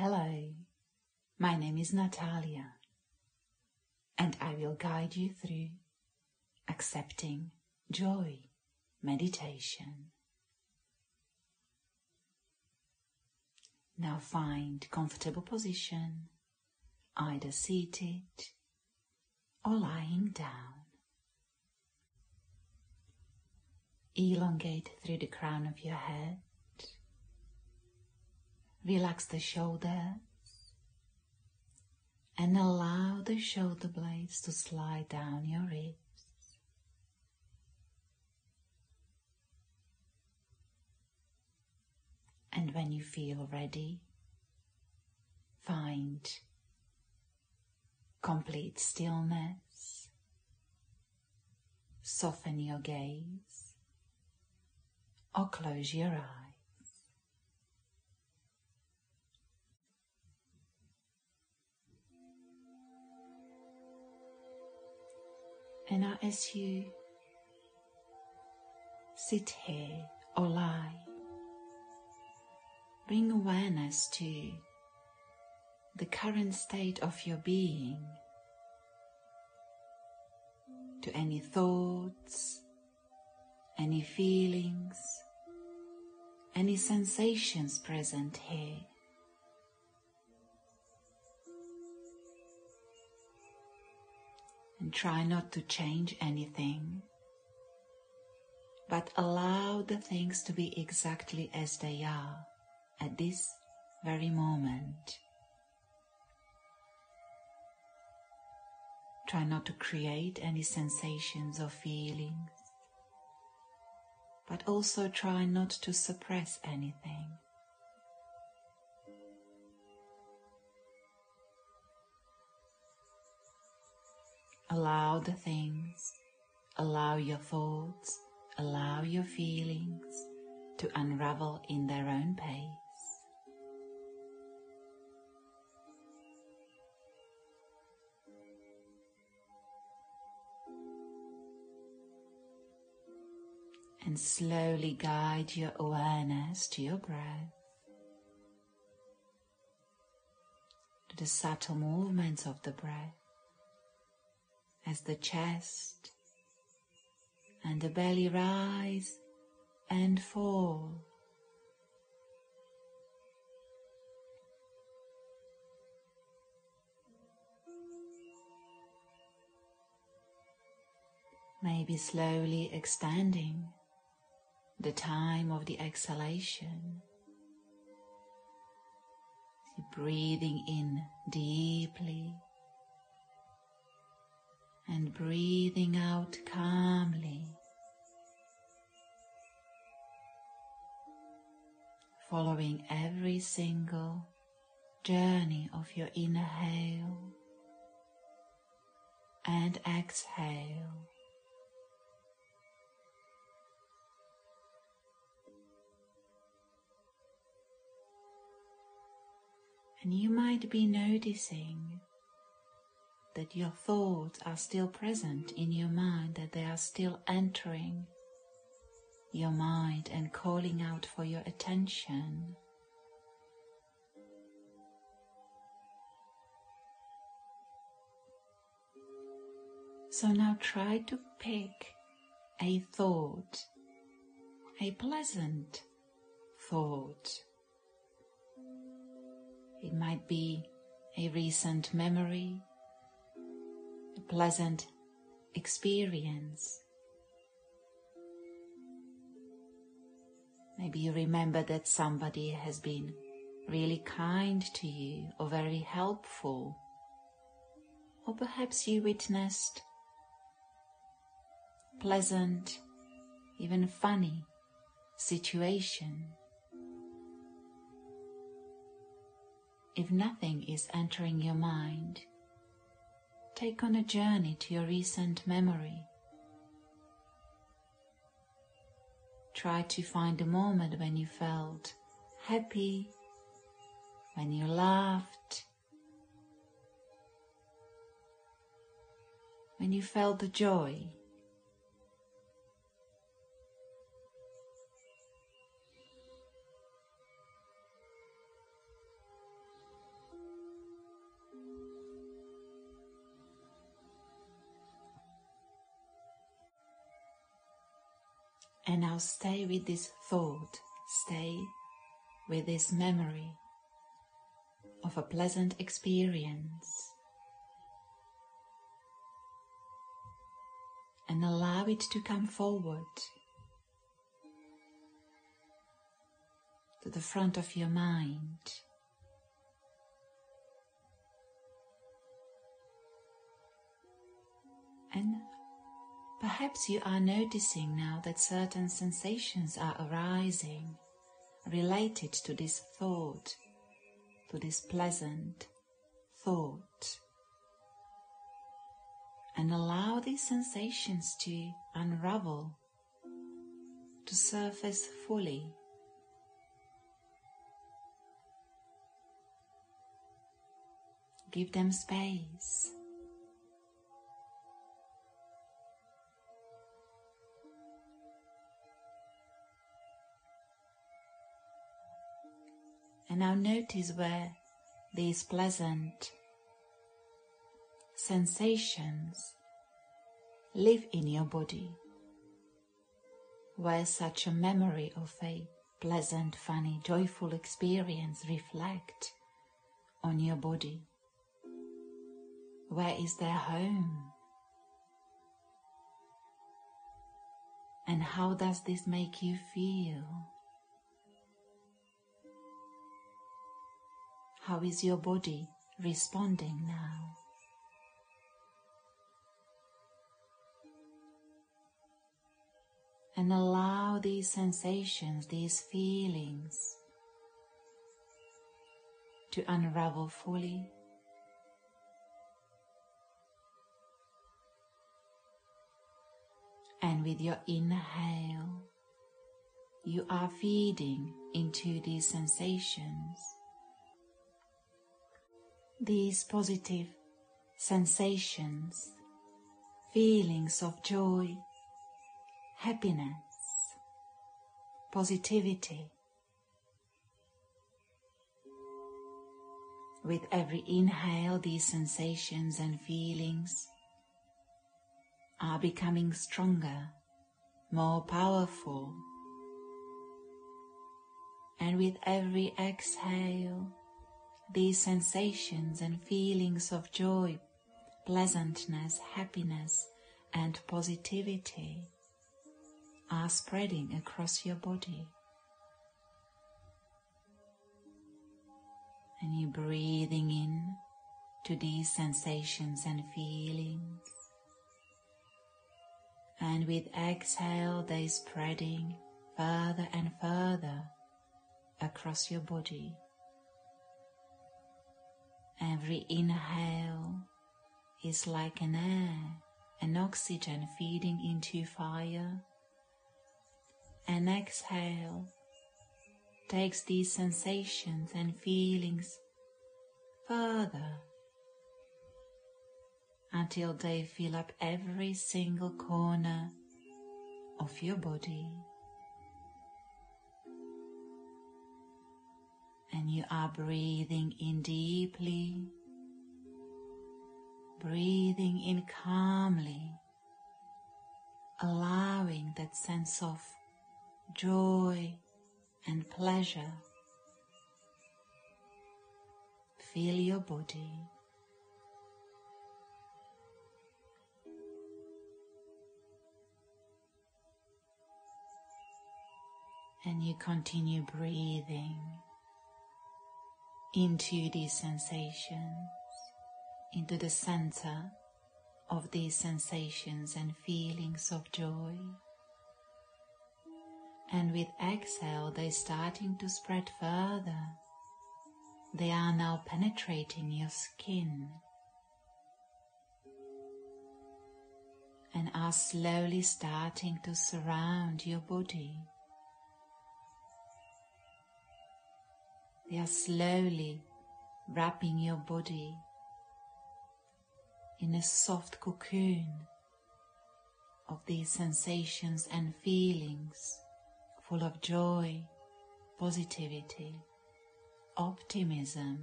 Hello, my name is Natalia, and I will guide you through accepting joy meditation. Now find comfortable position, either seated or lying down. Elongate through the crown of your head. Relax the shoulders and allow the shoulder blades to slide down your ribs. And when you feel ready, find complete stillness. Soften your gaze or close your eyes. As you sit here or lie, bring awareness to the current state of your being, to any thoughts, any feelings, any sensations present here. Try not to change anything, but allow the things to be exactly as they are at this very moment. Try not to create any sensations or feelings, but also try not to suppress anything. Allow the things, allow your thoughts, allow your feelings to unravel in their own pace. and slowly guide your awareness to your breath, to the subtle movements of the breath as the chest and the belly rise and fall. Maybe slowly extending the time of the exhalation. Breathing in deeply and breathing out calmly. Following every single journey of your inhale and exhale. And you might be noticing that your thoughts are still present in your mind, that they are still entering your mind and calling out for your attention. So now try to pick a thought, a pleasant thought it might be a recent memory, a pleasant experience. Maybe you remember that somebody has been really kind to you or very helpful. Or perhaps you witnessed pleasant, even funny situation. If nothing is entering your mind, take on a journey to your recent memory. Try to find a moment when you felt happy, when you laughed, when you felt the joy. And now stay with this thought, stay with this memory of a pleasant experience. And allow it to come forward to the front of your mind. And perhaps you are noticing now that certain sensations are arising related to this thought, to this pleasant thought. And allow these sensations to unravel, to surface fully. Give them space. And now notice where these pleasant sensations live in your body, where such a memory of a pleasant, funny, joyful experience reflect on your body. Where is their home? And how does this make you feel? How is your body responding now? And allow these sensations, these feelings to unravel fully. And with your inhale, you are feeding into these sensations these positive sensations, feelings of joy, happiness, positivity. With every inhale, these sensations and feelings are becoming stronger, more powerful. And with every exhale, these sensations and feelings of joy, pleasantness, happiness, and positivity are spreading across your body. And you're breathing in to these sensations and feelings. And with exhale, they're spreading further and further across your body. Every inhale is like an air, an oxygen feeding into fire. An exhale takes these sensations and feelings further until they fill up every single corner of your body. And you are breathing in deeply, breathing in calmly, allowing that sense of joy and pleasure. Feel your body. And you continue breathing into these sensations, into the center of these sensations and feelings of joy. And with exhale, they're starting to spread further. They are now penetrating your skin and are slowly starting to surround your body. They are slowly wrapping your body in a soft cocoon of these sensations and feelings full of joy, positivity, optimism,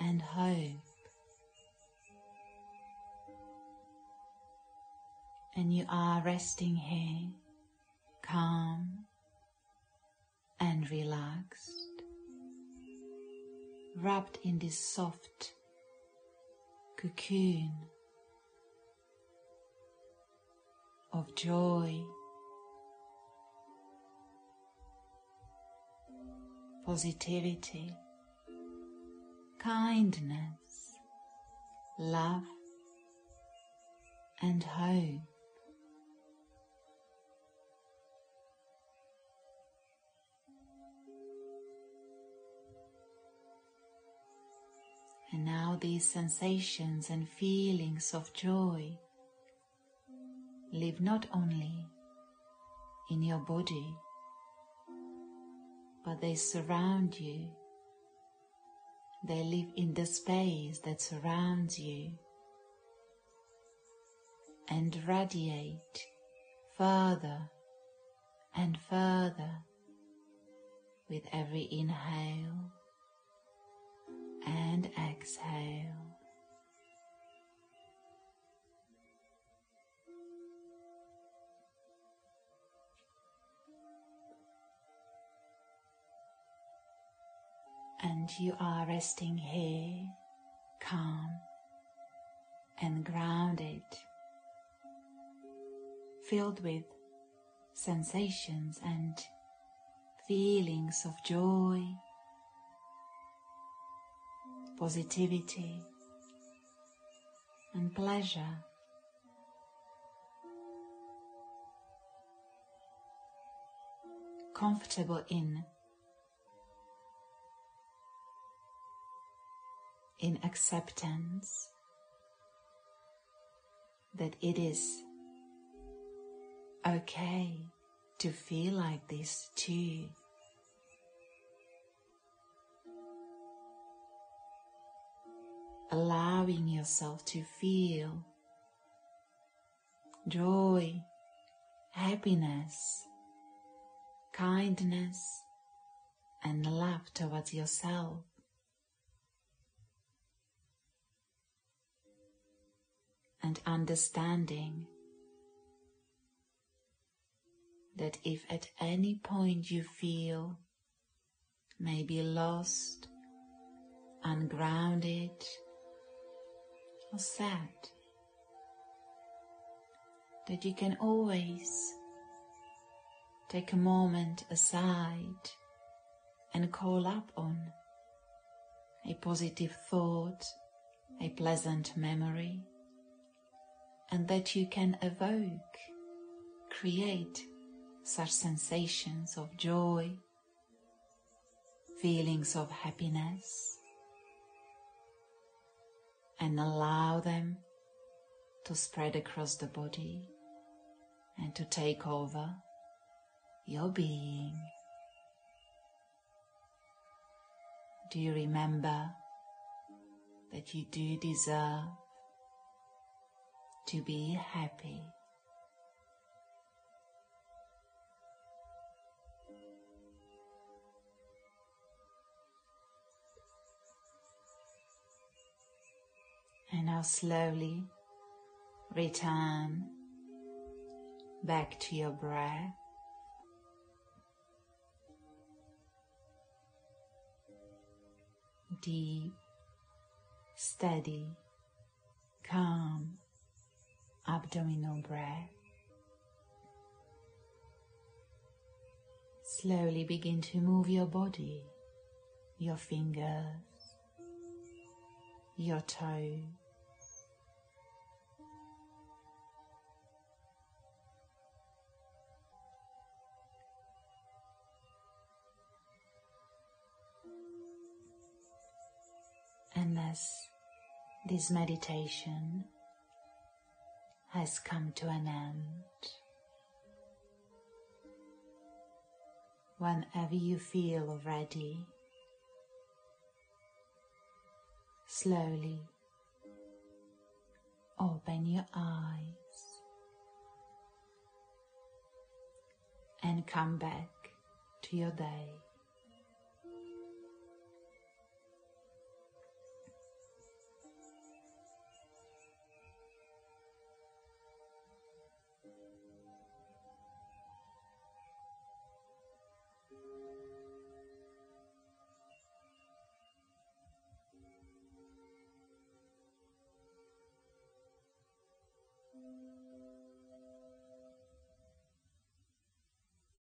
and hope. And you are resting here calm and relaxed, wrapped in this soft cocoon of joy, positivity, kindness, love, and hope. These sensations and feelings of joy live not only in your body, but they surround you. They live in the space that surrounds you and radiate further and further with every inhale and exhale. And you are resting here, calm and grounded, filled with sensations and feelings of joy positivity and pleasure. Comfortable in in acceptance that it is okay to feel like this too. Allowing yourself to feel joy, happiness, kindness, and love towards yourself. And understanding that if at any point you feel maybe lost, ungrounded, or sad that you can always take a moment aside and call up on a positive thought, a pleasant memory, and that you can evoke, create such sensations of joy, feelings of happiness, and allow them to spread across the body and to take over your being. Do you remember that you do deserve to be happy? And now slowly return back to your breath. Deep, steady, calm abdominal breath. Slowly begin to move your body, your fingers, your toes, As this meditation has come to an end, whenever you feel ready, slowly open your eyes and come back to your day.